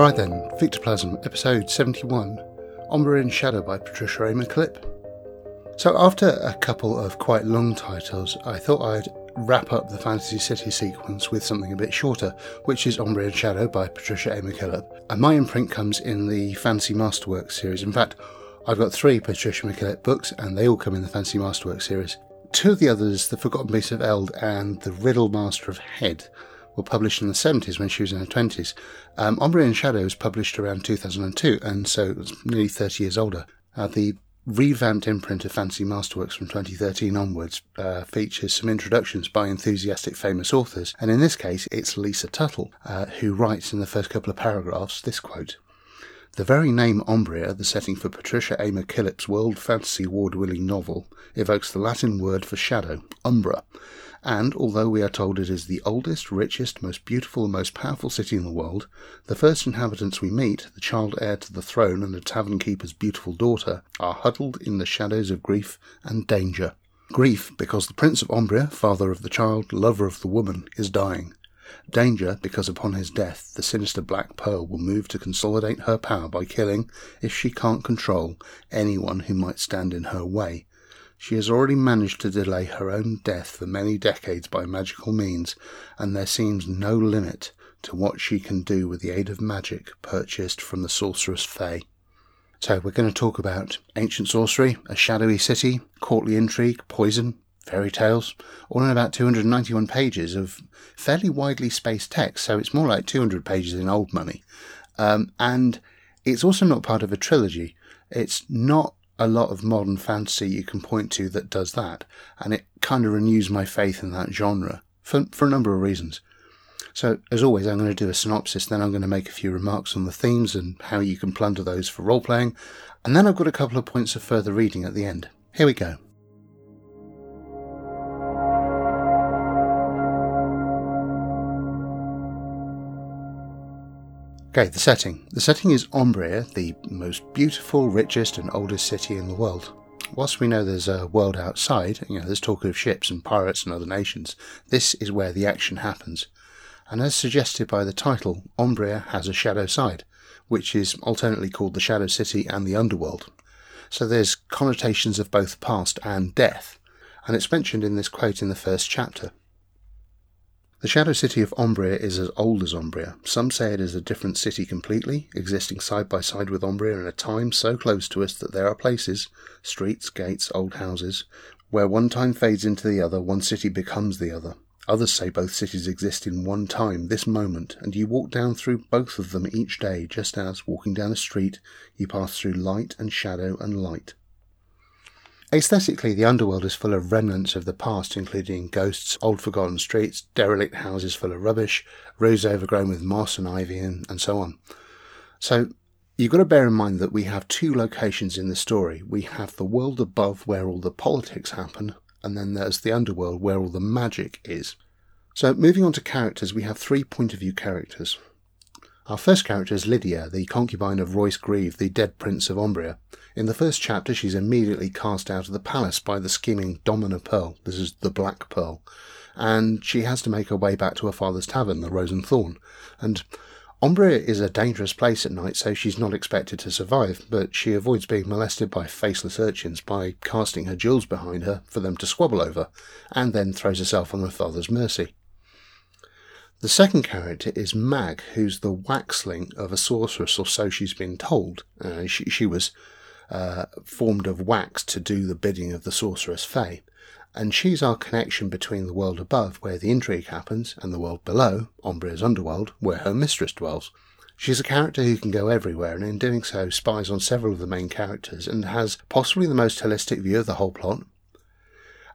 Alright then, Victoplasm, episode 71 Ombria in Shadow by Patricia A. McKillip. So, after a couple of quite long titles, I thought I'd wrap up the Fantasy City sequence with something a bit shorter, which is Ombria in Shadow by Patricia A. McKillip. And my imprint comes in the Fantasy Masterworks series. In fact, I've got three Patricia McKillip books, and they all come in the Fantasy Masterworks series. Two of the others, The Forgotten Beast of Eld and The Riddle Master of Hed, were published in the 70s when she was in her 20s. Um, Ombria in Shadow was published around 2002, and so it was nearly 30 years older. Uh, the revamped imprint of Fantasy Masterworks from 2013 onwards uh, features some introductions by enthusiastic famous authors, and in this case it's Lisa Tuttle, uh, who writes in the first couple of paragraphs this quote. The very name Ombria, the setting for Patricia A. McKillip's World Fantasy Award winning novel, evokes the Latin word for shadow, umbra, and although we are told it is the oldest, richest, most beautiful, and most powerful city in the world, the first inhabitants we meet, the child heir to the throne and the tavern keeper's beautiful daughter, are huddled in the shadows of grief and danger. Grief, because the Prince of Ombria, father of the child, lover of the woman, is dying. Danger, because upon his death, the sinister Black Pearl will move to consolidate her power by killing, if she can't control, anyone who might stand in her way, she has already managed to delay her own death for many decades by magical means, and there seems no limit to what she can do with the aid of magic purchased from the sorceress Fae. So, we're going to talk about ancient sorcery, a shadowy city, courtly intrigue, poison, fairy tales, all in about 291 pages of fairly widely spaced text, so it's more like 200 pages in old money. Um, and it's also not part of a trilogy. It's not a lot of modern fantasy you can point to that does that, and it kind of renews my faith in that genre for, for a number of reasons. So, as always, I'm going to do a synopsis, then I'm going to make a few remarks on the themes and how you can plunder those for role playing, and then I've got a couple of points of further reading at the end. Here we go. Okay, the setting. The setting is Ombria, the most beautiful, richest, and oldest city in the world. Whilst we know there's a world outside, you know, there's talk of ships and pirates and other nations, this is where the action happens. And as suggested by the title, Ombria has a shadow side, which is alternately called the Shadow City and the Underworld. So there's connotations of both past and death, and it's mentioned in this quote in the first chapter. The shadow city of Ombria is as old as Ombria. Some say it is a different city completely, existing side by side with Ombria in a time so close to us that there are places, streets, gates, old houses, where one time fades into the other, one city becomes the other. Others say both cities exist in one time, this moment, and you walk down through both of them each day, just as, walking down a street, you pass through light and shadow and light. Aesthetically, the underworld is full of remnants of the past, including ghosts, old forgotten streets, derelict houses full of rubbish, roads overgrown with moss and ivy, and, and so on. So, you've got to bear in mind that we have two locations in the story. We have the world above where all the politics happen, and then there's the underworld where all the magic is. So, moving on to characters, we have three point of view characters. Our first character is Lydia, the concubine of Royce Grieve, the dead prince of Ombria. In the first chapter, she's immediately cast out of the palace by the scheming Domina Pearl. This is the Black Pearl. And she has to make her way back to her father's tavern, the Rose and Thorn. And Ombria is a dangerous place at night, so she's not expected to survive, but she avoids being molested by faceless urchins by casting her jewels behind her for them to squabble over, and then throws herself on her father's mercy. The second character is Mag, who's the waxling of a sorceress, or so she's been told. Uh, she, she was uh, formed of wax to do the bidding of the sorceress Fae. And she's our connection between the world above, where the intrigue happens, and the world below, Ombria's underworld, where her mistress dwells. She's a character who can go everywhere, and in doing so spies on several of the main characters, and has possibly the most holistic view of the whole plot,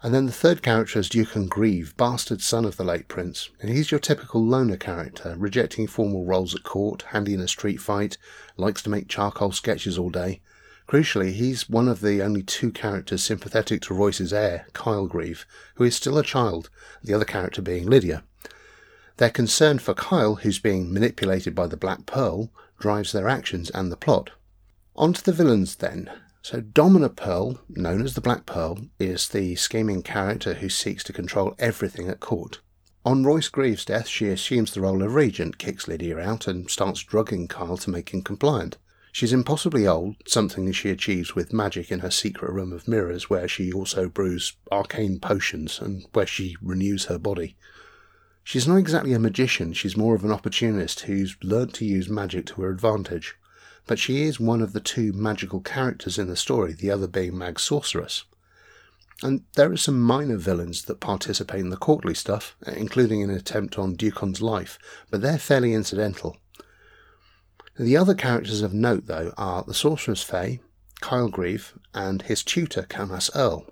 and then the third character is Ducon Grieve, bastard son of the late prince, and he's your typical loner character, rejecting formal roles at court, handy in a street fight, likes to make charcoal sketches all day. Crucially, he's one of the only two characters sympathetic to Royce's heir, Kyle Grieve, who is still a child, the other character being Lydia. Their concern for Kyle, who's being manipulated by the Black Pearl, drives their actions and the plot. On to the villains then. So Domina Pearl, known as the Black Pearl, is the scheming character who seeks to control everything at court. On Royce Greaves' death, she assumes the role of regent, kicks Lydia out, and starts drugging Kyle to make him compliant. She's impossibly old, something she achieves with magic in her secret room of mirrors, where she also brews arcane potions and where she renews her body. She's not exactly a magician, she's more of an opportunist who's learnt to use magic to her advantage. But she is one of the two magical characters in the story, the other being Mag Sorceress. And there are some minor villains that participate in the courtly stuff, including an attempt on Ducon's life, but they're fairly incidental. The other characters of note, though, are the Sorceress Faye, Kyle Grieve, and his tutor, Camas Erl.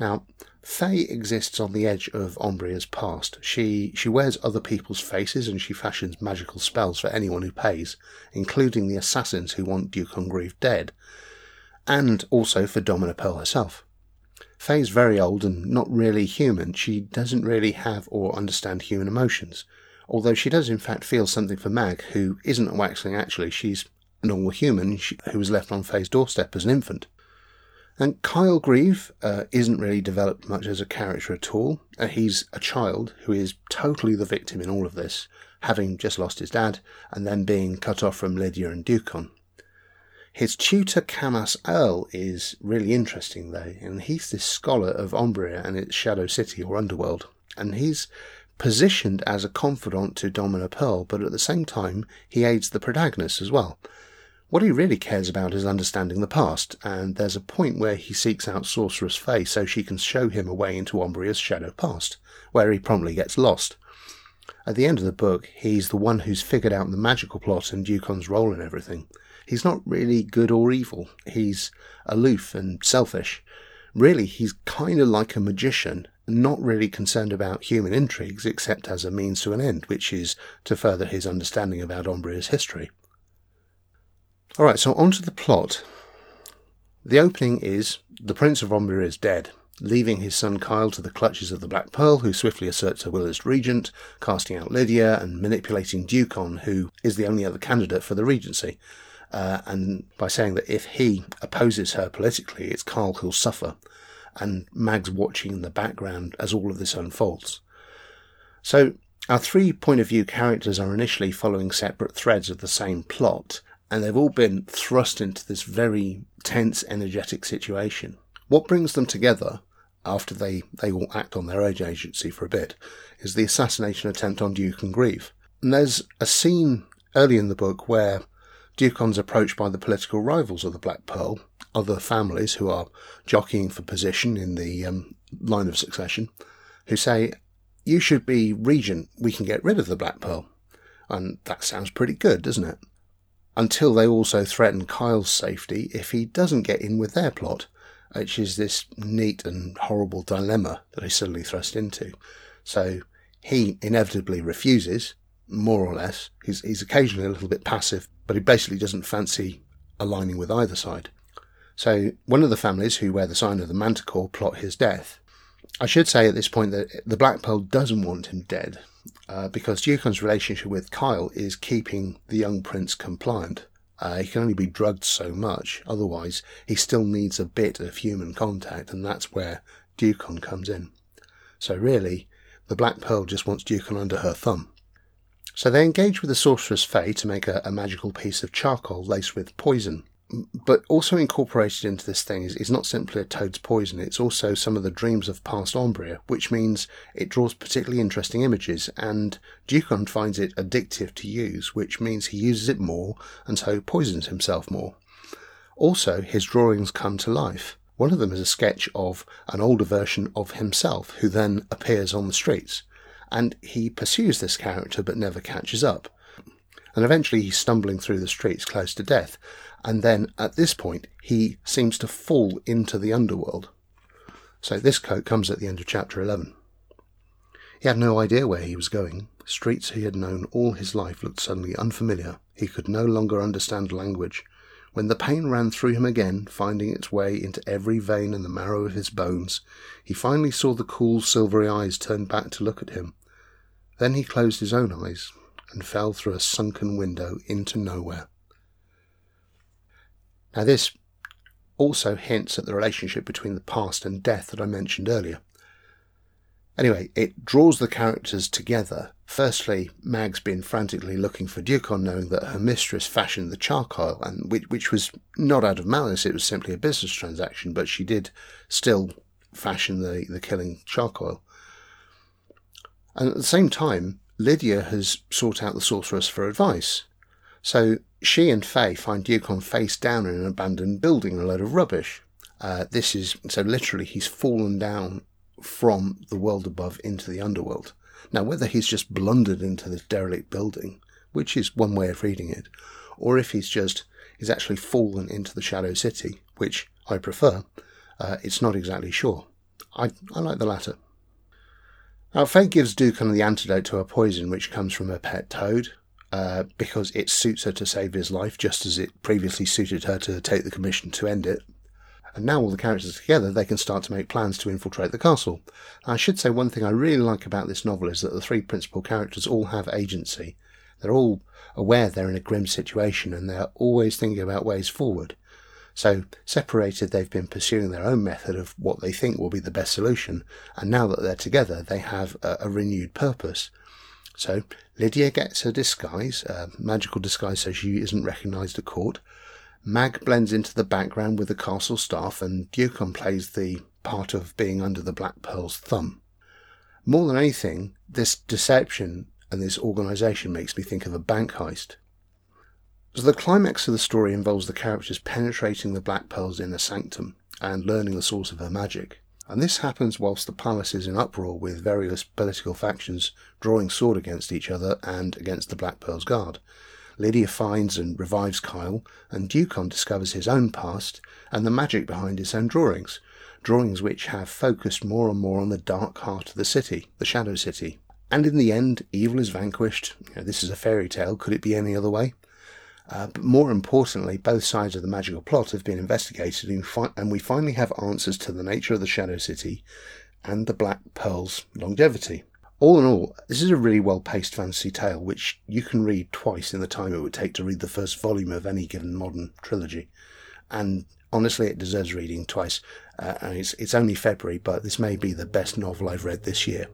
Now, Faye exists on the edge of Ombria's past. She she wears other people's faces and she fashions magical spells for anyone who pays, including the assassins who want Ducon Grieve dead, and also for Domina Pearl herself. Faye's very old and not really human. She doesn't really have or understand human emotions although she does in fact feel something for Mag, who isn't a waxling actually, she's a normal human who was left on Faye's doorstep as an infant. And Kyle Grieve uh, isn't really developed much as a character at all. Uh, he's a child who is totally the victim in all of this, having just lost his dad and then being cut off from Lydia and Ducon. His tutor Camas Erl is really interesting though, and he's this scholar of Ombria and its Shadow City or Underworld, and he's positioned as a confidant to Domina Pearl, but at the same time, he aids the protagonist as well. What he really cares about is understanding the past, and there's a point where he seeks out Sorceress Faye so she can show him a way into Ombria's shadow past, where he promptly gets lost. At the end of the book, he's the one who's figured out the magical plot and Ducon's role in everything. He's not really good or evil. He's aloof and selfish. Really, he's kind of like a magician not really concerned about human intrigues except as a means to an end, which is to further his understanding about Ombria's history. Alright, so on to the plot. The opening is the Prince of Ombria is dead, leaving his son Kyle to the clutches of the Black Pearl, who swiftly asserts her will as regent, casting out Lydia and manipulating Ducon, who is the only other candidate for the regency. Uh, and by saying that if he opposes her politically, it's Kyle who'll suffer, and Mag's watching in the background as all of this unfolds. So, our three point of view characters are initially following separate threads of the same plot, and they've all been thrust into this very tense, energetic situation. What brings them together after they, they all act on their own agency for a bit is the assassination attempt on Ducon Grieve. And there's a scene early in the book where Ducon's approached by the political rivals of the Black Pearl other families who are jockeying for position in the um, line of succession who say, You should be regent, we can get rid of the Black Pearl. And that sounds pretty good, doesn't it? Until they also threaten Kyle's safety if he doesn't get in with their plot, which is this neat and horrible dilemma that he's suddenly thrust into. So he inevitably refuses, more or less. He's, he's occasionally a little bit passive, but he basically doesn't fancy aligning with either side. So one of the families who wear the sign of the manticore plot his death. I should say at this point that the Black Pearl doesn't want him dead, uh, because Ducon's relationship with Kyle is keeping the young prince compliant. Uh, he can only be drugged so much, otherwise he still needs a bit of human contact, and that's where Ducon comes in. So really, the Black Pearl just wants Ducon under her thumb. So they engage with the sorceress Faye to make a, a magical piece of charcoal laced with poison but also incorporated into this thing is, is not simply a toad's poison, it's also some of the dreams of past Ombria, which means it draws particularly interesting images, and Ducon finds it addictive to use, which means he uses it more and so poisons himself more. Also, his drawings come to life. One of them is a sketch of an older version of himself who then appears on the streets, and he pursues this character but never catches up. And eventually he's stumbling through the streets close to death, and then at this point he seems to fall into the underworld. So this quote comes at the end of chapter 11. He had no idea where he was going. Streets he had known all his life looked suddenly unfamiliar. He could no longer understand language. When the pain ran through him again, finding its way into every vein and the marrow of his bones, he finally saw the cool silvery eyes turn back to look at him. Then he closed his own eyes and fell through a sunken window into nowhere. Now, this also hints at the relationship between the past and death that I mentioned earlier. Anyway, it draws the characters together. Firstly, Mag's been frantically looking for Ducon, knowing that her mistress fashioned the charcoal, and which, which was not out of malice, it was simply a business transaction, but she did still fashion the, the killing charcoal. And at the same time, Lydia has sought out the sorceress for advice. So she and Faye find Ducon face down in an abandoned building, a load of rubbish. Uh, this is so literally he's fallen down from the world above into the underworld. Now, whether he's just blundered into this derelict building, which is one way of reading it, or if he's just he's actually fallen into the Shadow City, which I prefer, uh, it's not exactly sure. I, I like the latter. Now, Faye gives Ducon the antidote to her poison, which comes from her pet toad, uh, because it suits her to save his life, just as it previously suited her to take the commission to end it. And now all the characters are together, they can start to make plans to infiltrate the castle. I should say one thing I really like about this novel is that the three principal characters all have agency. They're all aware they're in a grim situation and they're always thinking about ways forward. So, separated, they've been pursuing their own method of what they think will be the best solution, and now that they're together, they have a, a renewed purpose. So, Lydia gets her disguise, a magical disguise so she isn't recognised at court. Mag blends into the background with the castle staff, and Ducon plays the part of being under the Black Pearl's thumb. More than anything, this deception and this organisation makes me think of a bank heist. So the climax of the story involves the characters penetrating the Black Pearl's inner sanctum and learning the source of her magic. And this happens whilst the palace is in uproar with various political factions drawing sword against each other and against the Black Pearl's guard. Lydia finds and revives Kyle, and Ducon discovers his own past and the magic behind his own drawings, drawings which have focused more and more on the dark heart of the city, the Shadow City. And in the end, evil is vanquished. You know, this is a fairy tale. Could it be any other way? Uh, but more importantly, both sides of the magical plot have been investigated, and, fi- and we finally have answers to the nature of the Shadow City and the Black Pearl's longevity. All in all, this is a really well paced fantasy tale which you can read twice in the time it would take to read the first volume of any given modern trilogy. And honestly, it deserves reading twice. Uh, and it's, it's only February, but this may be the best novel I've read this year.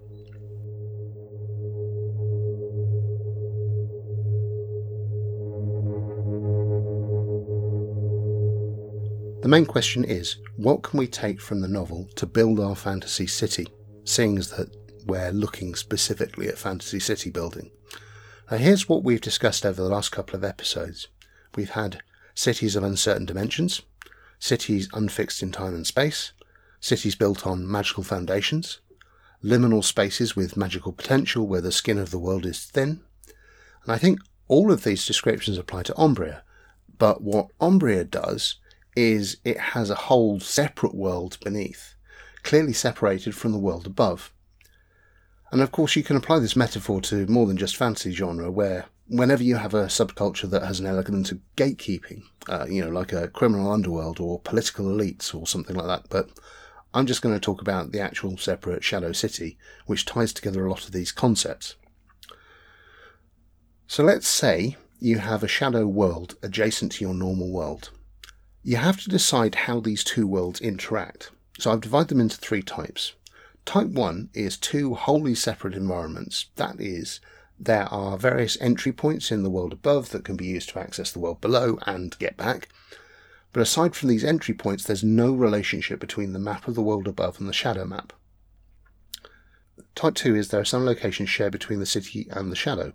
Main question is what can we take from the novel to build our fantasy city, seeing as that we're looking specifically at fantasy city building? Now, here's what we've discussed over the last couple of episodes. We've had cities of uncertain dimensions, cities unfixed in time and space, cities built on magical foundations, liminal spaces with magical potential where the skin of the world is thin. And I think all of these descriptions apply to Ombria. But what Ombria does is it has a whole separate world beneath, clearly separated from the world above. And of course, you can apply this metaphor to more than just fantasy genre, where whenever you have a subculture that has an element of gatekeeping, uh, you know, like a criminal underworld or political elites or something like that, but I'm just going to talk about the actual separate Shadow City, which ties together a lot of these concepts. So let's say you have a shadow world adjacent to your normal world you have to decide how these two worlds interact. So I've divided them into three types. Type 1 is two wholly separate environments. That is, there are various entry points in the world above that can be used to access the world below and get back. But aside from these entry points, there's no relationship between the map of the world above and the shadow map. Type 2 is there are some locations shared between the city and the shadow.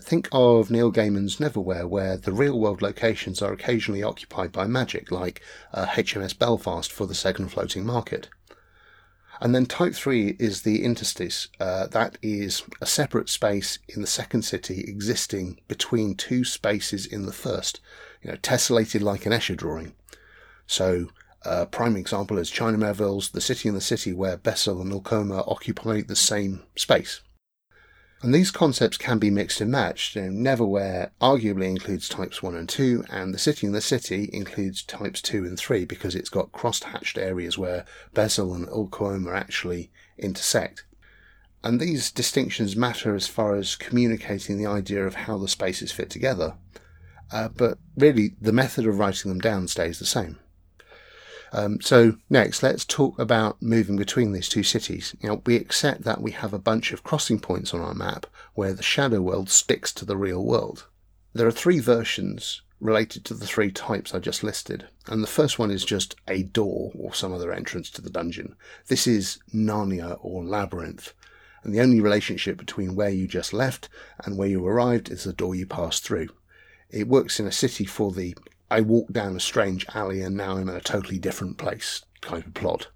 Think of Neil Gaiman's Neverwhere, where the real world locations are occasionally occupied by magic, like uh, HMS Belfast for the second floating market. And then type 3 is the interstice. Uh, that is a separate space in the second city existing between two spaces in the first, you know, tessellated like an Escher drawing. So, a uh, prime example is China Miéville's The City and the City, where Besźel and Ul Qoma occupy the same space. And these concepts can be mixed and matched. You know, Neverwhere arguably includes types 1 and 2, and The City and the City includes types 2 and 3 because it's got cross-hatched areas where Besźel and Ul Qoma actually intersect. And these distinctions matter as far as communicating the idea of how the spaces fit together. Uh, but really, the method of writing them down stays the same. Um, so next, let's talk about moving between these two cities. Know, we accept that we have a bunch of crossing points on our map where the shadow world sticks to the real world. There are three versions related to the three types I just listed, and the first one is just a door or some other entrance to the dungeon. This is Narnia or Labyrinth, and the only relationship between where you just left and where you arrived is the door you passed through. It works in a city for the I walked down a strange alley and now I'm in a totally different place kind of plot.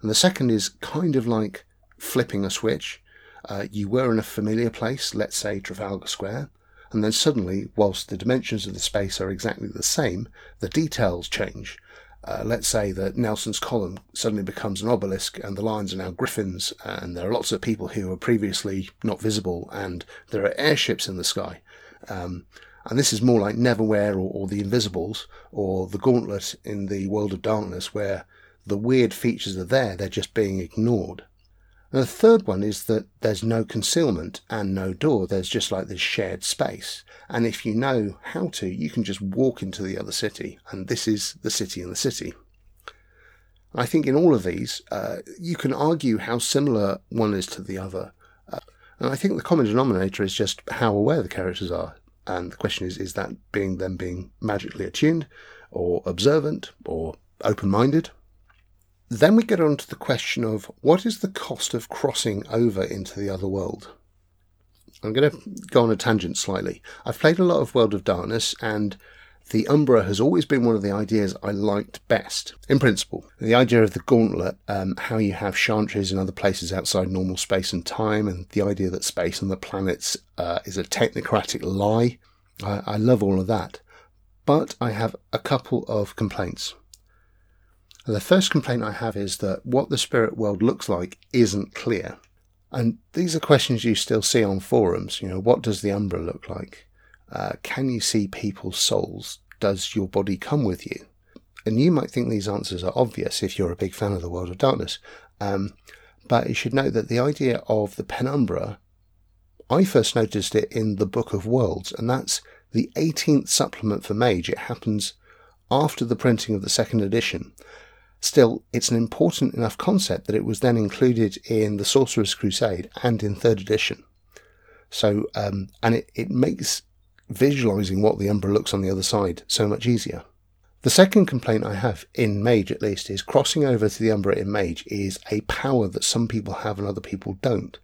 And the second is kind of like flipping a switch. Uh, you were in a familiar place, let's say Trafalgar Square, and then suddenly, whilst the dimensions of the space are exactly the same, the details change. Uh, let's say that Nelson's column suddenly becomes an obelisk and the lions are now griffins, and there are lots of people who were previously not visible, and there are airships in the sky. Um, and this is more like Neverwhere or, or The Invisibles or The Gauntlet in the World of Darkness, where the weird features are there, they're just being ignored. And the third one is that there's no concealment and no door. There's just like this shared space. And if you know how to, you can just walk into the other city. And this is the city in the city. I think in all of these, uh, you can argue how similar one is to the other. Uh, and I think the common denominator is just how aware the characters are. And the question is, is that being them being magically attuned or observant or open-minded? Then we get on to the question of what is the cost of crossing over into the other world? I'm going to go on a tangent slightly. I've played a lot of World of Darkness and the Umbra has always been one of the ideas I liked best. In principle, the idea of the gauntlet, um, how you have chantries in other places outside normal space and time, and the idea that space and the planets uh, is a technocratic lie. I, I love all of that. But I have a couple of complaints. The first complaint I have is that what the spirit world looks like isn't clear. And these are questions you still see on forums. You know, what does the Umbra look like? Uh, can you see people's souls? Does your body come with you? And you might think these answers are obvious if you're a big fan of the world of darkness. Um, but you should know that the idea of the penumbra, I first noticed it in the Book of Worlds, and that's the 18th supplement for Mage. It happens after the printing of the second edition. Still, it's an important enough concept that it was then included in the Sorcerer's Crusade and in third edition. So, um, and it, it makes visualizing what the Umbra looks on the other side so much easier. The second complaint I have, in Mage at least, is crossing over to the Umbra in Mage is a power that some people have and other people don't.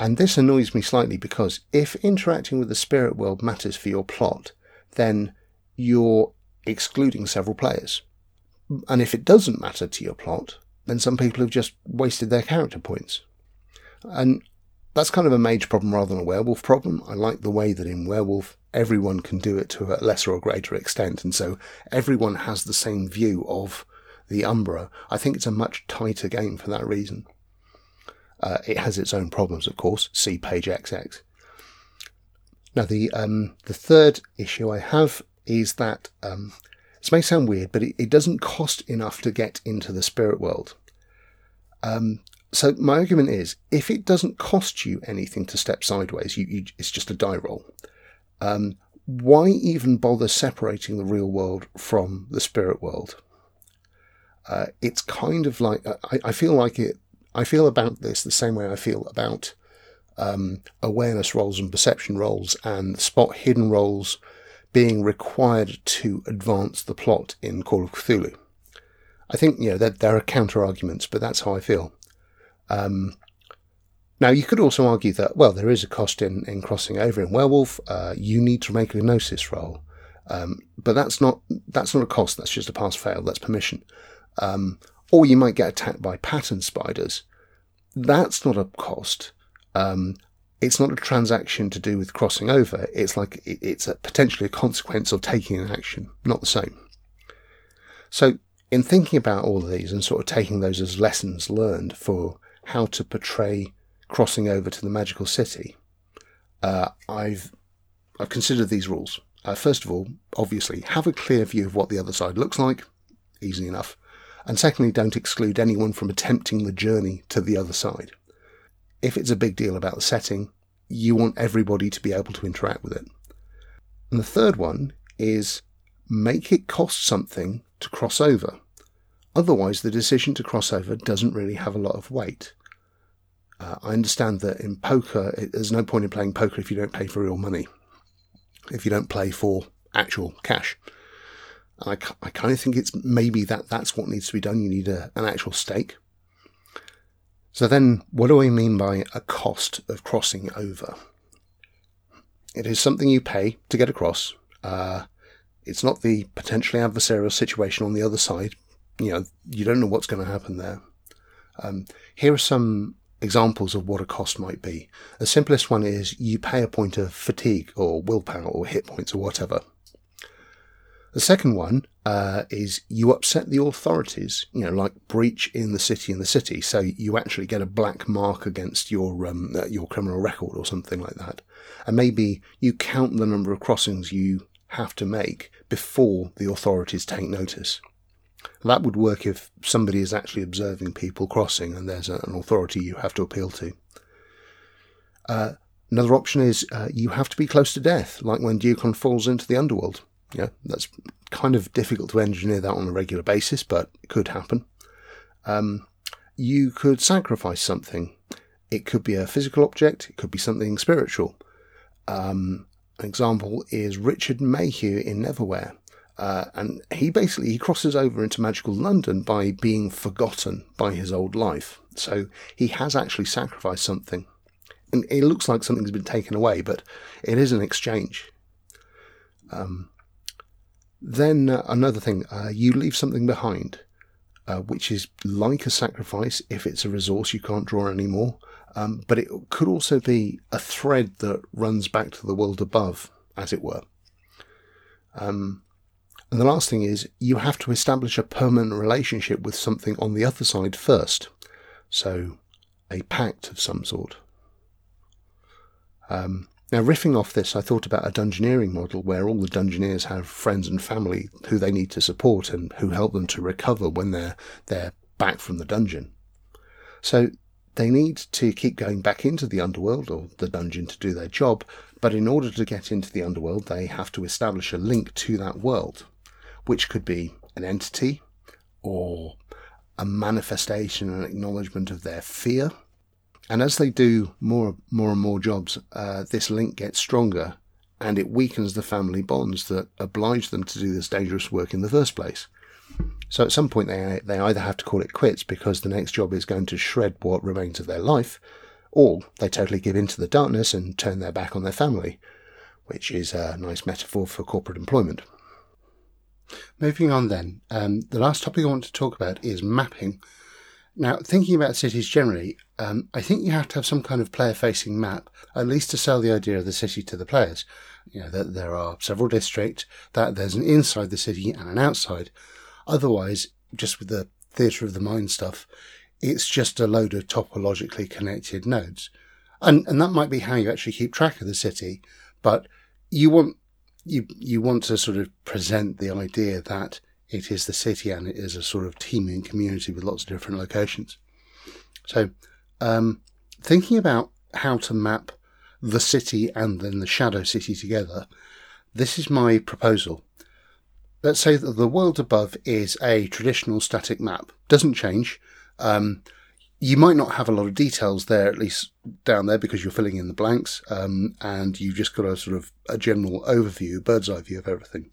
And this annoys me slightly because if interacting with the spirit world matters for your plot, then you're excluding several players. And if it doesn't matter to your plot, then some people have just wasted their character points. And that's kind of a mage problem rather than a werewolf problem. I like the way that in werewolf everyone can do it to a lesser or greater extent, and so everyone has the same view of the Umbra. I think it's a much tighter game for that reason. Uh, it has its own problems, of course. See page XX. Now, the um, the third issue I have is that um, this may sound weird, but it, it, doesn't cost enough to get into the spirit world. Um, so my argument is, if it doesn't cost you anything to step sideways, you, you, it's just a die roll. Um, why even bother separating the real world from the spirit world? Uh, it's kind of like I, I, feel like it. I feel about this the same way I feel about um, awareness rolls and perception rolls and spot hidden rolls being required to advance the plot in Call of Cthulhu. I think you know there, there are counter arguments, but that's how I feel. Um, now, you could also argue that, well, there is a cost in, in crossing over in Werewolf. Uh, you need to make a gnosis roll. Um, but that's not that's not a cost. That's just a pass fail. That's permission. Um, or you might get attacked by pattern spiders. That's not a cost. Um, it's not a transaction to do with crossing over. It's like it's a, potentially a consequence of taking an action. Not the same. So, in thinking about all of these and sort of taking those as lessons learned for how to portray crossing over to the magical city, uh, I've I've considered these rules. Uh, first of all, obviously, have a clear view of what the other side looks like, easy enough. And secondly, don't exclude anyone from attempting the journey to the other side. If it's a big deal about the setting, you want everybody to be able to interact with it. And the third one is make it cost something to cross over. Otherwise, the decision to cross over doesn't really have a lot of weight. Uh, I understand that in poker, it, there's no point in playing poker if you don't pay for real money, if you don't play for actual cash. I, I kind of think it's maybe that that's what needs to be done. You need a, an actual stake. So then, what do I mean by a cost of crossing over? It is something you pay to get across. Uh, it's not the potentially adversarial situation on the other side. You know, you don't know what's going to happen there. Um, here are some examples of what a cost might be. The simplest one is you pay a point of fatigue or willpower or hit points or whatever. The second one uh, is you upset the authorities, you know, like breach in the city in the city. So you actually get a black mark against your um, uh, your criminal record or something like that. And maybe you count the number of crossings you have to make before the authorities take notice. That would work if somebody is actually observing people crossing and there's an authority you have to appeal to. Uh, another option is uh, you have to be close to death, like when Ducon falls into the underworld. Yeah, that's kind of difficult to engineer that on a regular basis, but it could happen. Um, you could sacrifice something. It could be a physical object. It could be something spiritual. Um, an example is Richard Mayhew in Neverwhere. Uh, and he basically he crosses over into magical London by being forgotten by his old life. So he has actually sacrificed something, and it looks like something's been taken away, but it is an exchange. Um, then uh, another thing, uh, you leave something behind, uh, which is like a sacrifice if it's a resource you can't draw anymore. Um, but it could also be a thread that runs back to the world above, as it were. Um, and the last thing is you have to establish a permanent relationship with something on the other side first. So, a pact of some sort. Um, now, riffing off this, I thought about a dungeoneering model where all the dungeoneers have friends and family who they need to support and who help them to recover when they're they're back from the dungeon. So they need to keep going back into the underworld or the dungeon to do their job, but in order to get into the underworld, they have to establish a link to that world, which could be an entity or a manifestation and acknowledgement of their fear and as they do more, more and more jobs, uh, this link gets stronger and it weakens the family bonds that oblige them to do this dangerous work in the first place. So at some point, they, they either have to call it quits because the next job is going to shred what remains of their life, or they totally give in to the darkness and turn their back on their family, which is a nice metaphor for corporate employment. Moving on then, um, the last topic I want to talk about is mapping now, thinking about cities generally, um, I think you have to have some kind of player facing map, at least to sell the idea of the city to the players. You know, that there are several districts, that there's an inside the city and an outside. Otherwise, just with the theatre of the mind stuff, it's just a load of topologically connected nodes. And, and that might be how you actually keep track of the city, but you want, you, you want to sort of present the idea that it is the city and it is a sort of teeming community with lots of different locations. So, um, thinking about how to map the city and then the shadow city together, this is my proposal. Let's say that the world above is a traditional static map, doesn't change. Um, you might not have a lot of details there, at least down there, because you're filling in the blanks, um, and you've just got a sort of a general overview, bird's eye view of everything.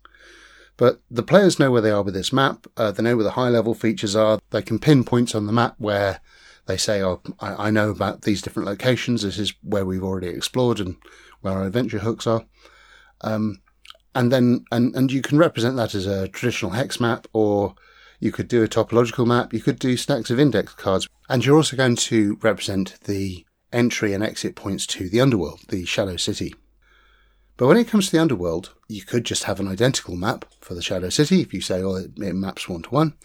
But the players know where they are with this map. Uh, they know where the high level features are. They can pin points on the map where they say, "Oh, I, I know about these different locations. This is where we've already explored and where our adventure hooks are." Um, and then, and and you can represent that as a traditional hex map, or you could do a topological map. You could do stacks of index cards, and you're also going to represent the entry and exit points to the underworld, the Shadow City. But when it comes to the underworld, you could just have an identical map for the Shadow City if you say, oh, it, it maps one to one.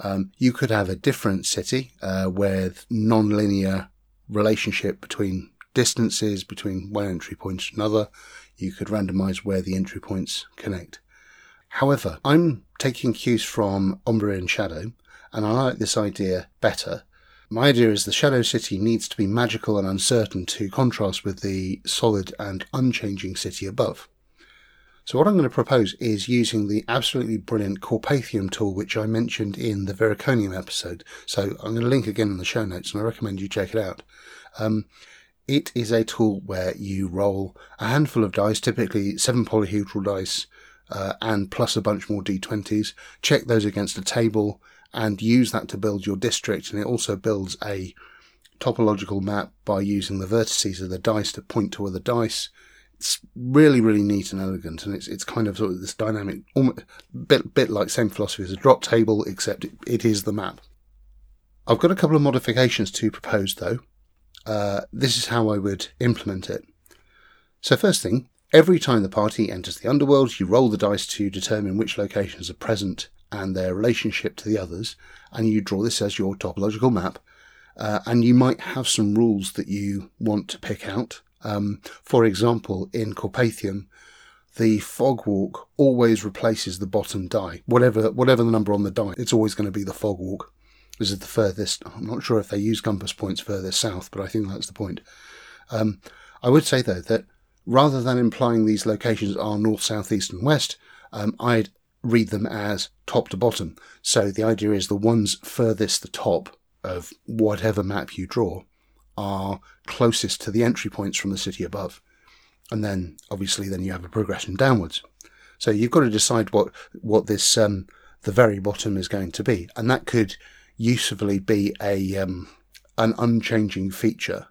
Um, you could have a different city uh, with non-linear relationship between distances between one entry point and another. You could randomize where the entry points connect. However, I'm taking cues from Ombria in Shadow, and I like this idea better my idea is the Shadow City needs to be magical and uncertain to contrast with the solid and unchanging city above. So what I'm going to propose is using the absolutely brilliant Corpathium tool, which I mentioned in the Viriconium episode. So I'm going to link again in the show notes, and I recommend you check it out. Um, it is a tool where you roll a handful of dice, typically seven polyhedral dice, uh, and plus a bunch more d20s. Check those against a table and use that to build your district. And it also builds a topological map by using the vertices of the dice to point to other dice. It's really, really neat and elegant, and it's it's kind of sort of this dynamic, almost, bit bit like same philosophy as a drop table, except it, it is the map. I've got a couple of modifications to propose, though. Uh, this is how I would implement it. So first thing, every time the party enters the underworld, you roll the dice to determine which locations are present and their relationship to the others, and you draw this as your topological map. Uh, and you might have some rules that you want to pick out. Um, for example, in Corpathium, the fog walk always replaces the bottom die. Whatever whatever the number on the die, it's always going to be the fog walk. This is the furthest. I'm not sure if they use compass points furthest south, but I think that's the point. Um, I would say though that rather than implying these locations are north, south, east, and west, um, I'd read them as top to bottom. So the idea is the ones furthest the top of whatever map you draw are closest to the entry points from the city above. And then obviously then you have a progression downwards. So you've got to decide what, what this, um, the very bottom is going to be. And that could usefully be a, um, an unchanging feature.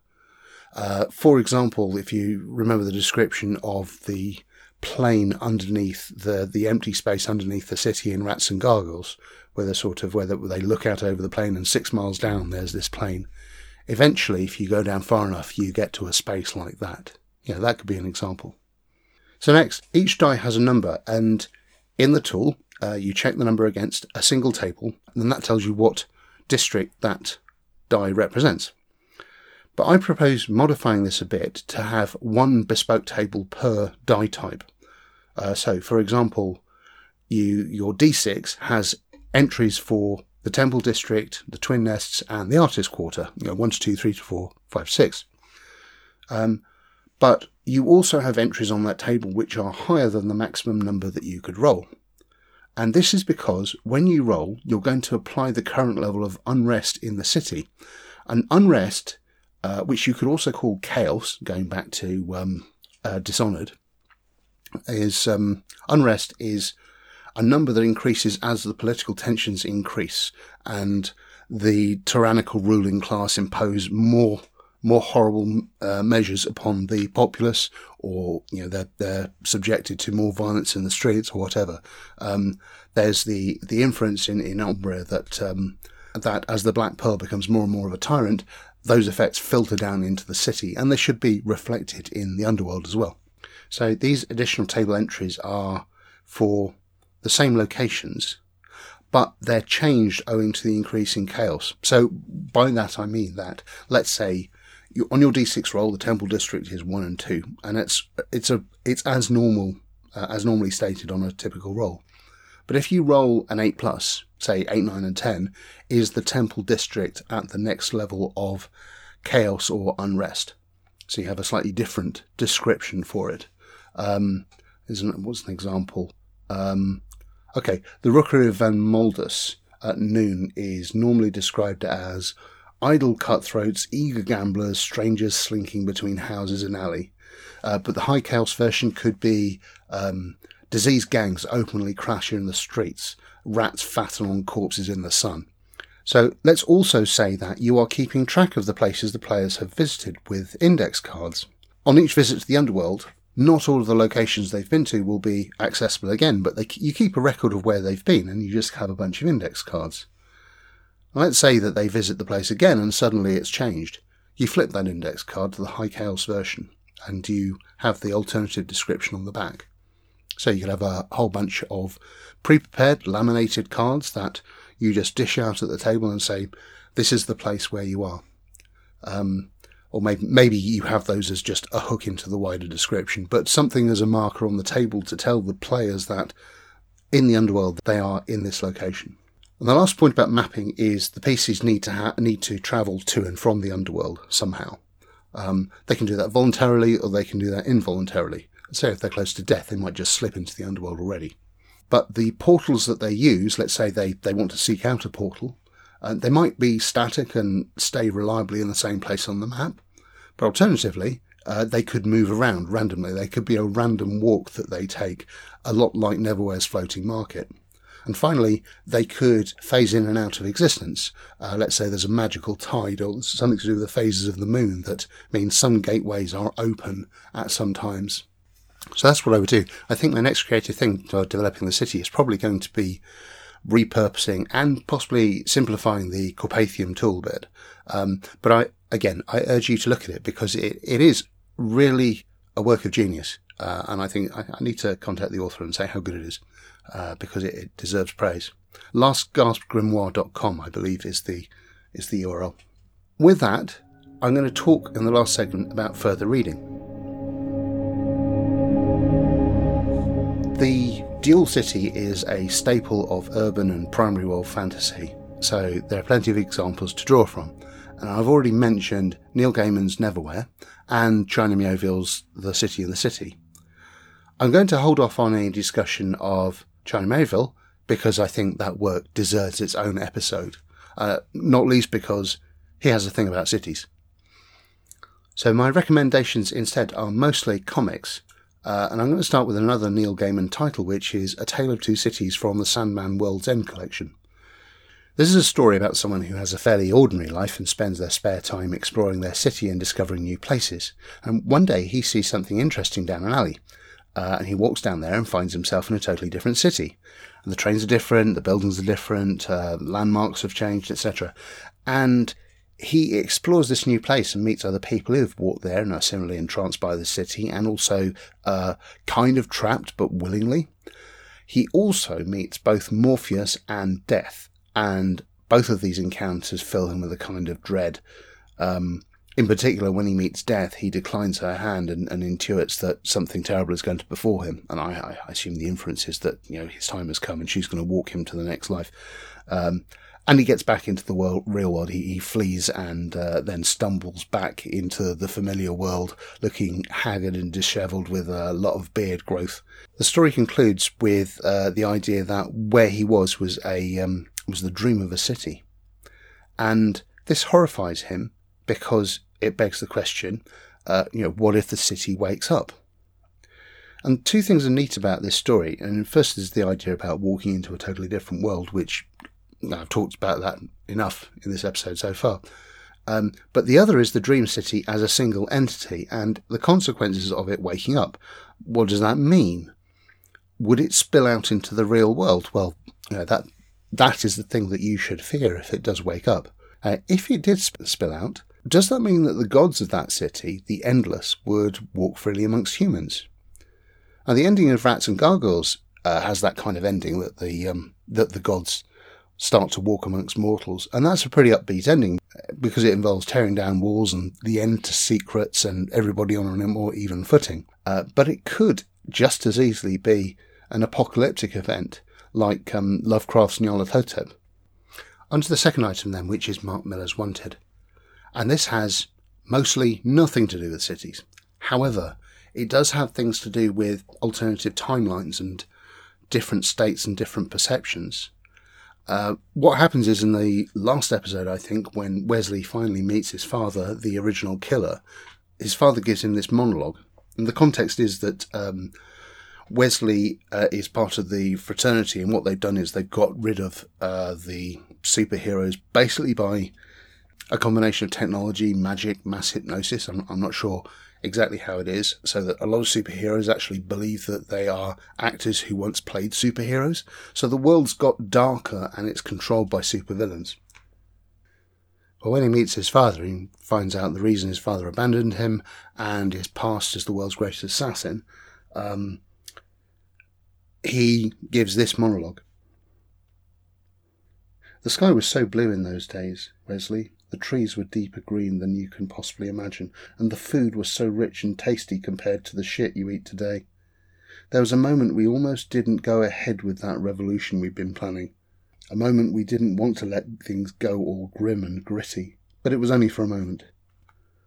Uh, for example, if you remember the description of the plain underneath the the empty space underneath the city in Rats and Gargoyles, where they sort of where they look out over the plain and six miles down there's this plain. Eventually, if you go down far enough, you get to a space like that. Yeah, that could be an example. So next, each die has a number, and in the tool, uh, you check the number against a single table, and then that tells you what district that die represents. But I propose modifying this a bit to have one bespoke table per die type. Uh, so, for example, you your D6 has entries for the Temple District, the Twin Nests, and the Artist Quarter. You know, one to two, three to four, five six. Um, but you also have entries on that table which are higher than the maximum number that you could roll. And this is because when you roll, you're going to apply the current level of unrest in the city. And unrest, uh, which you could also call chaos, going back to um, uh, Dishonored, is um, unrest is a number that increases as the political tensions increase and the tyrannical ruling class impose more more horrible uh, measures upon the populace, or you know they're they're subjected to more violence in the streets or whatever. Um, there's the the inference in in that um, that as the Black Pearl becomes more and more of a tyrant, those effects filter down into the city, and they should be reflected in the underworld as well. So these additional table entries are for the same locations, but they're changed owing to the increase in chaos. So by that I mean that, let's say, you, on your d6 roll, the temple district is one and two, and it's it's a it's as normal uh, as normally stated on a typical roll. But if you roll an eight plus, say eight, nine, and ten, is the temple district at the next level of chaos or unrest? So you have a slightly different description for it. Um, isn't what's an example? Um, okay, the Rookery of Van Moldus at noon is normally described as idle cutthroats, eager gamblers, strangers slinking between houses and alley. Uh, but the high chaos version could be um, diseased gangs openly crashing in the streets, rats fatten on corpses in the sun. So let's also say that you are keeping track of the places the players have visited with index cards. On each visit to the underworld, not all of the locations they've been to will be accessible again, but they, you keep a record of where they've been and you just have a bunch of index cards. Let's say that they visit the place again and suddenly it's changed. You flip that index card to the High Chaos version and you have the alternative description on the back. So you could have a whole bunch of pre-prepared laminated cards that you just dish out at the table and say, this is the place where you are. Um, or maybe, maybe you have those as just a hook into the wider description, but something as a marker on the table to tell the players that in the underworld they are in this location. And the last point about mapping is the PCs need to ha- need to travel to and from the underworld somehow. Um, they can do that voluntarily or they can do that involuntarily. Say if they're close to death, they might just slip into the underworld already. But the portals that they use, let's say they, they want to seek out a portal, uh, they might be static and stay reliably in the same place on the map. But alternatively, uh, they could move around randomly. They could be a random walk that they take, a lot like Neverwhere's floating market. And finally, they could phase in and out of existence. Uh, let's say there's a magical tide or something to do with the phases of the moon that means some gateways are open at some times. So that's what I would do. I think my next creative thing for developing the city is probably going to be repurposing and possibly simplifying the Corpathium tool bit. Um, but I, again, I urge you to look at it because it, it is really a work of genius. Uh, and I think I, I, need to contact the author and say how good it is, uh, because it, it, deserves praise. Lastgaspgrimoire.com, I believe, is the, is the URL. With that, I'm going to talk in the last segment about further reading. The Dual City is a staple of urban and primary world fantasy, so there are plenty of examples to draw from. And I've already mentioned Neil Gaiman's Neverwhere and China Miéville's The City and the City. I'm going to hold off on any discussion of China Miéville because I think that work deserves its own episode, uh, not least because he has a thing about cities. So my recommendations instead are mostly comics, uh, and I'm going to start with another Neil Gaiman title, which is A Tale of Two Cities from the Sandman World's End collection. This is a story about someone who has a fairly ordinary life and spends their spare time exploring their city and discovering new places. And one day he sees something interesting down an alley, uh, and he walks down there and finds himself in a totally different city. And the trains are different, the buildings are different, uh, landmarks have changed, etc. And he explores this new place and meets other people who've walked there and are similarly entranced by the city and also uh, kind of trapped but willingly. He also meets both Morpheus and Death, and both of these encounters fill him with a kind of dread. Um, in particular, when he meets Death, he declines her hand and, and, intuits that something terrible is going to befall him. And I, I, assume the inference is that you know his time has come and she's going to walk him to the next life. Um, and he gets back into the world, real world. He, he flees and uh, then stumbles back into the familiar world, looking haggard and dishevelled with a lot of beard growth. The story concludes with uh, the idea that where he was was a um, was the dream of a city, and this horrifies him because it begs the question: uh, you know, what if the city wakes up? And two things are neat about this story. And first is the idea about walking into a totally different world, which I've talked about that enough in this episode so far. Um, but the other is the dream city as a single entity and the consequences of it waking up. What does that mean? Would it spill out into the real world? Well, you know, that that is the thing that you should fear if it does wake up. Uh, if it did sp- spill out, does that mean that the gods of that city, the endless, would walk freely amongst humans? And the ending of Rats and Gargoyles uh, has that kind of ending that the um, that the gods start to walk amongst mortals. And that's a pretty upbeat ending because it involves tearing down walls and the end to secrets and everybody on a more even footing. Uh, but it could just as easily be an apocalyptic event like um, Lovecraft's Nyarlathotep. On to the second item then, which is Mark Millar's Wanted. And this has mostly nothing to do with cities. However, it does have things to do with alternative timelines and different states and different perceptions. Uh, what happens is in the last episode, I think, when Wesley finally meets his father, the original killer, his father gives him this monologue. And the context is that um, Wesley uh, is part of the fraternity, and what they've done is they've got rid of uh, the superheroes basically by a combination of technology, magic, mass hypnosis. I'm, I'm not sure exactly how it is, so that a lot of superheroes actually believe that they are actors who once played superheroes. So the world's got darker and it's controlled by supervillains. But when he meets his father, he finds out the reason his father abandoned him and his past as the world's greatest assassin. Um, he gives this monologue. The sky was so blue in those days, Wesley, the trees were deeper green than you can possibly imagine, and the food was so rich and tasty compared to the shit you eat today. There was a moment we almost didn't go ahead with that revolution we'd been planning. A moment we didn't want to let things go all grim and gritty. But it was only for a moment.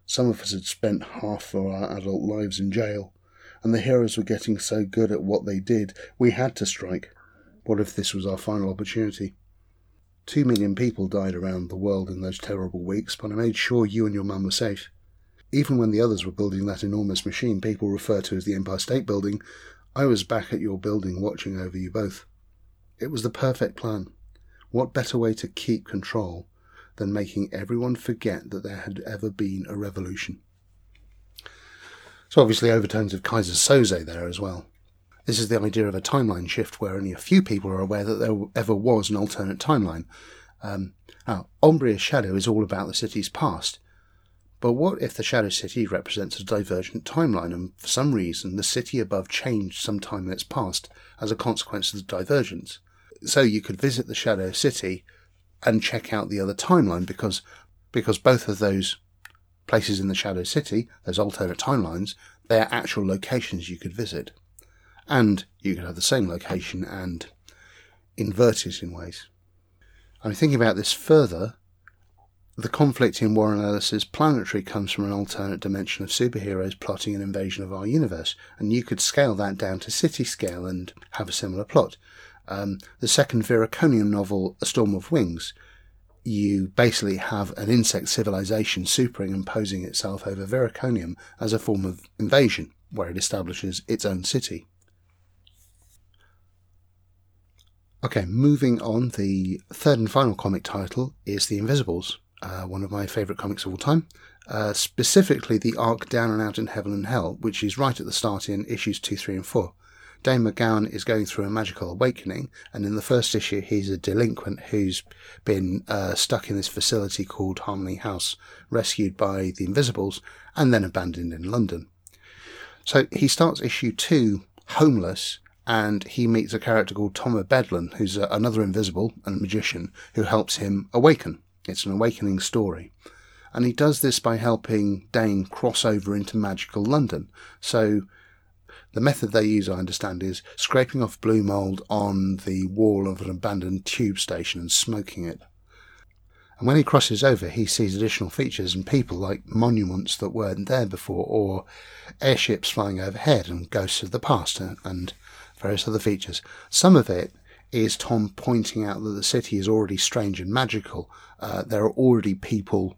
Some of us had spent half of our adult lives in jail, and the heroes were getting so good at what they did, we had to strike. What if this was our final opportunity? Two million people died around the world in those terrible weeks, but I made sure you and your mum were safe. Even when the others were building that enormous machine people refer to as the Empire State Building, I was back at your building watching over you both. It was the perfect plan. What better way to keep control than making everyone forget that there had ever been a revolution? So obviously overtones of Keyser Söze there as well. This is the idea of a timeline shift where only a few people are aware that there ever was an alternate timeline. Um, now, Ombria's shadow is all about the city's past. But what if the Shadow City represents a divergent timeline and for some reason the city above changed sometime in its past as a consequence of the divergence? So you could visit the Shadow City and check out the other timeline because because both of those places in the Shadow City, those alternate timelines, they are actual locations you could visit. And you could have the same location and invert it in ways. I'm thinking about this further. The conflict in Warren Ellis's Planetary comes from an alternate dimension of superheroes plotting an invasion of our universe, and you could scale that down to city scale and have a similar plot. Um, the second Viriconium novel, A Storm of Wings, you basically have an insect civilization superimposing itself over Viriconium as a form of invasion, where it establishes its own city. Okay, moving on, the third and final comic title is The Invisibles, uh, one of my favourite comics of all time. Uh, specifically, the arc Down and Out in Heaven and Hell, which is right at the start in issues 2, 3, and 4. Dane McGowan is going through a magical awakening, and in the first issue, he's a delinquent who's been uh, stuck in this facility called Harmony House, rescued by the Invisibles, and then abandoned in London. So he starts issue two homeless, and he meets a character called Tom O'Bedlam, who's a, another invisible and magician who helps him awaken. It's an awakening story. And he does this by helping Dane cross over into magical London. So the method they use, I understand, is scraping off blue mould on the wall of an abandoned tube station and smoking it. And when he crosses over, he sees additional features and people like monuments that weren't there before, or airships flying overhead and ghosts of the past and various other features. Some of it is Tom pointing out that the city is already strange and magical. Uh, there are already people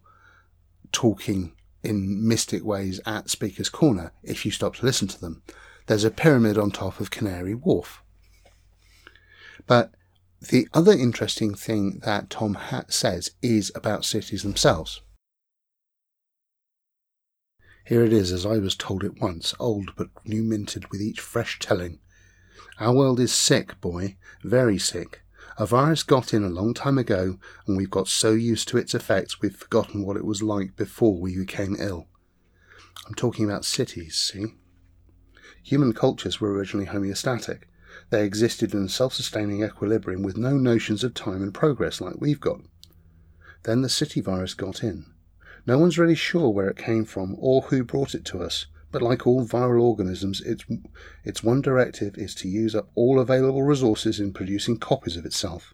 talking in mystic ways at Speaker's Corner if you stop to listen to them there's a pyramid on top of Canary Wharf. But the other interesting thing that Tom Hatt says is about cities themselves. Here it is as I was told it once, old but new minted with each fresh telling. Our world is sick, boy, very sick. A virus got in a long time ago, and we've got so used to its effects we've forgotten what it was like before we became ill. I'm talking about cities, see? Human cultures were originally homeostatic. They existed in a self sustaining equilibrium with no notions of time and progress like we've got. Then the city virus got in. No one's really sure where it came from or who brought it to us, but like all viral organisms, its, its one directive is to use up all available resources in producing copies of itself.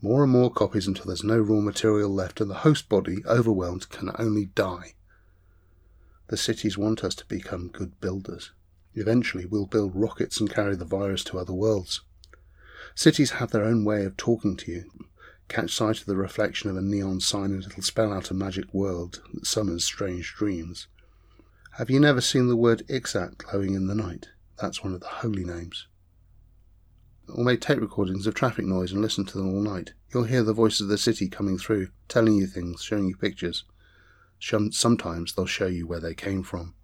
More and more copies until there's no raw material left, and the host body, overwhelmed, can only die. The cities want us to become good builders. Eventually, we'll build rockets and carry the virus to other worlds. Cities have their own way of talking to you. Catch sight of the reflection of a neon sign and it'll spell out a magic world that summons strange dreams. Have you never seen the word Ixat glowing in the night? That's one of the holy names. Or make tape recordings of traffic noise and listen to them all night. You'll hear the voices of the city coming through, telling you things, showing you pictures. Sometimes they'll show you where they came from.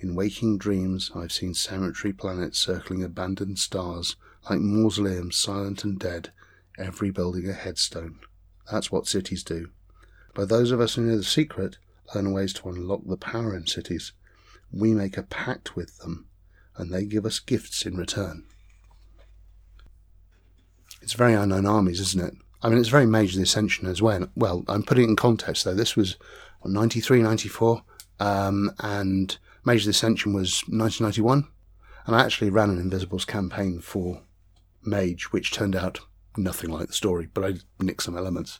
In waking dreams, I've seen cemetery planets circling abandoned stars, like mausoleums silent and dead, every building a headstone. That's what cities do. But those of us who know the secret learn ways to unlock the power in cities. We make a pact with them, and they give us gifts in return. It's very unknown armies, isn't it? I mean, it's very Mage the Ascension as well. Well, I'm putting it in context, though. This was 93, 94, um, and Mage the Ascension was 1991, and I actually ran an Invisibles campaign for Mage, which turned out nothing like the story, but I nicked some elements.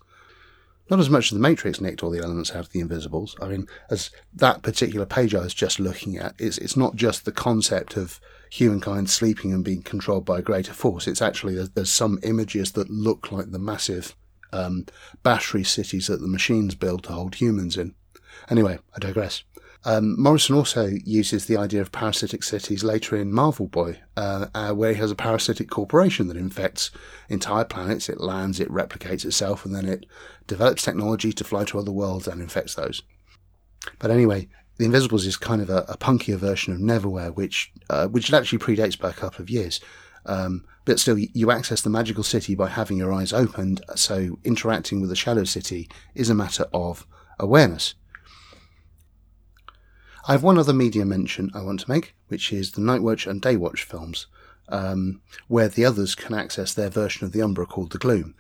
Not as much as the Matrix nicked all the elements out of the Invisibles. I mean, as that particular page I was just looking at, it's, it's not just the concept of humankind sleeping and being controlled by a greater force. It's actually, there's, there's some images that look like the massive um, battery cities that the machines build to hold humans in. Anyway, I digress. Um, Morrison also uses the idea of parasitic cities later in Marvel Boy, uh, uh, where he has a parasitic corporation that infects entire planets. It lands, it replicates itself, and then it develops technology to fly to other worlds and infects those. But anyway, the Invisibles is kind of a, a punkier version of Neverwhere, which uh, which actually predates by a couple of years. Um, but still, you access the magical city by having your eyes opened. So interacting with the Shadow City is a matter of awareness. I have one other media mention I want to make, which is the Nightwatch and Daywatch films, um, where the others can access their version of the Umbra called the Gloom.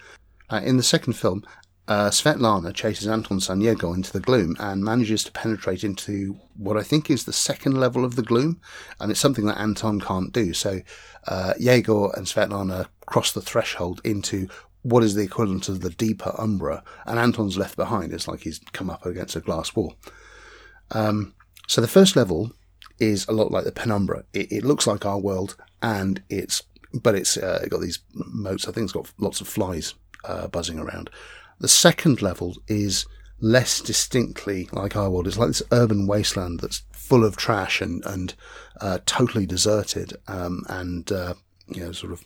Uh, in the second film, uh, Svetlana chases Anton San Yegor into the gloom and manages to penetrate into what I think is the second level of the gloom, and it's something that Anton can't do. So uh, Yegor and Svetlana cross the threshold into what is the equivalent of the deeper Umbra, and Anton's left behind. It's like he's come up against a glass wall. Um, so the first level is a lot like the Penumbra. It, it looks like our world, and it's but it's uh, got these moats. I think it's got lots of flies uh, buzzing around. The second level is less distinctly like our world. It's like this urban wasteland that's full of trash and and uh, totally deserted um, and uh, you know sort of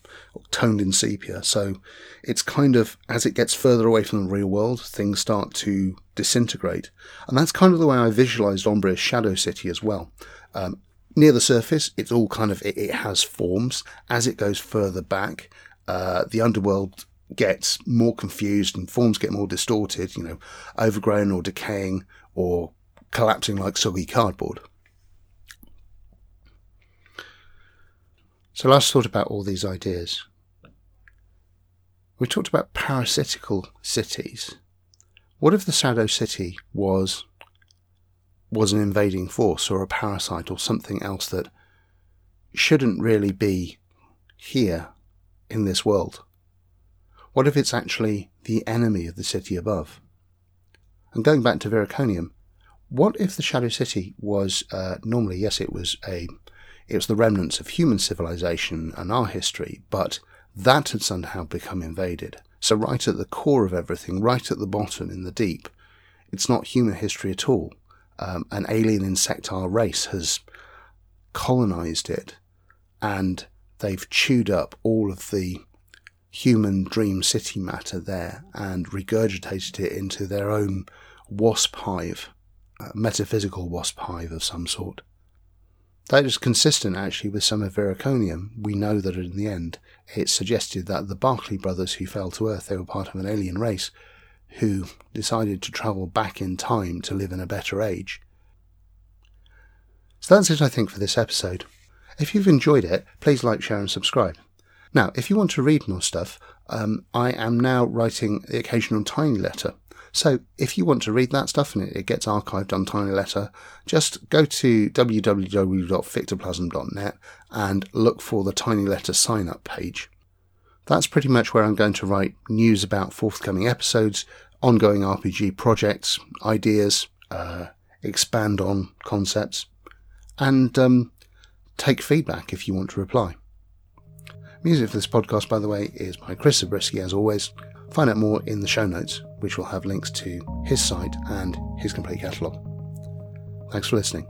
toned in sepia. So it's kind of as it gets further away from the real world, things start to disintegrate, and that's kind of the way I visualized Ombria's Shadow City as well. Um, near the surface, it's all kind of it, it, has forms. As it goes further back, uh, the underworld gets more confused and forms get more distorted. You know, overgrown or decaying or collapsing like soggy cardboard. So last thought about all these ideas. We talked about parasitical cities. What if the Shadow City was was an invading force or a parasite or something else that shouldn't really be here in this world? What if it's actually the enemy of the city above? And going back to Viriconium, what if the Shadow City was uh, normally, yes, it was a it was the remnants of human civilization and our history, but that had somehow become invaded. So, right at the core of everything, right at the bottom in the deep, it's not human history at all. Um, an alien insectile race has colonized it and they've chewed up all of the human dream city matter there and regurgitated it into their own wasp hive, metaphysical wasp hive of some sort. That is consistent actually with some of Viriconium. We know that in the end it suggested that the Barley brothers who fell to Earth, they were part of an alien race who decided to travel back in time to live in a better age. So that's it, I think, for this episode. If you've enjoyed it, please like, share, and subscribe. Now, if you want to read more stuff, um, I am now writing the occasional tiny letter so if you want to read that stuff and it, gets archived on Tiny Letter, just go to www.fictoplasm.net and look for the Tiny Letter sign up page. That's pretty much where I'm going to write news about forthcoming episodes, ongoing RPG projects, ideas, uh, expand on concepts, and um, take feedback if you want to reply. Music for this podcast, by the way, is by Chris Zabriskie, as always. Find out more in the show notes, which will have links to his site and his complete catalogue. Thanks for listening.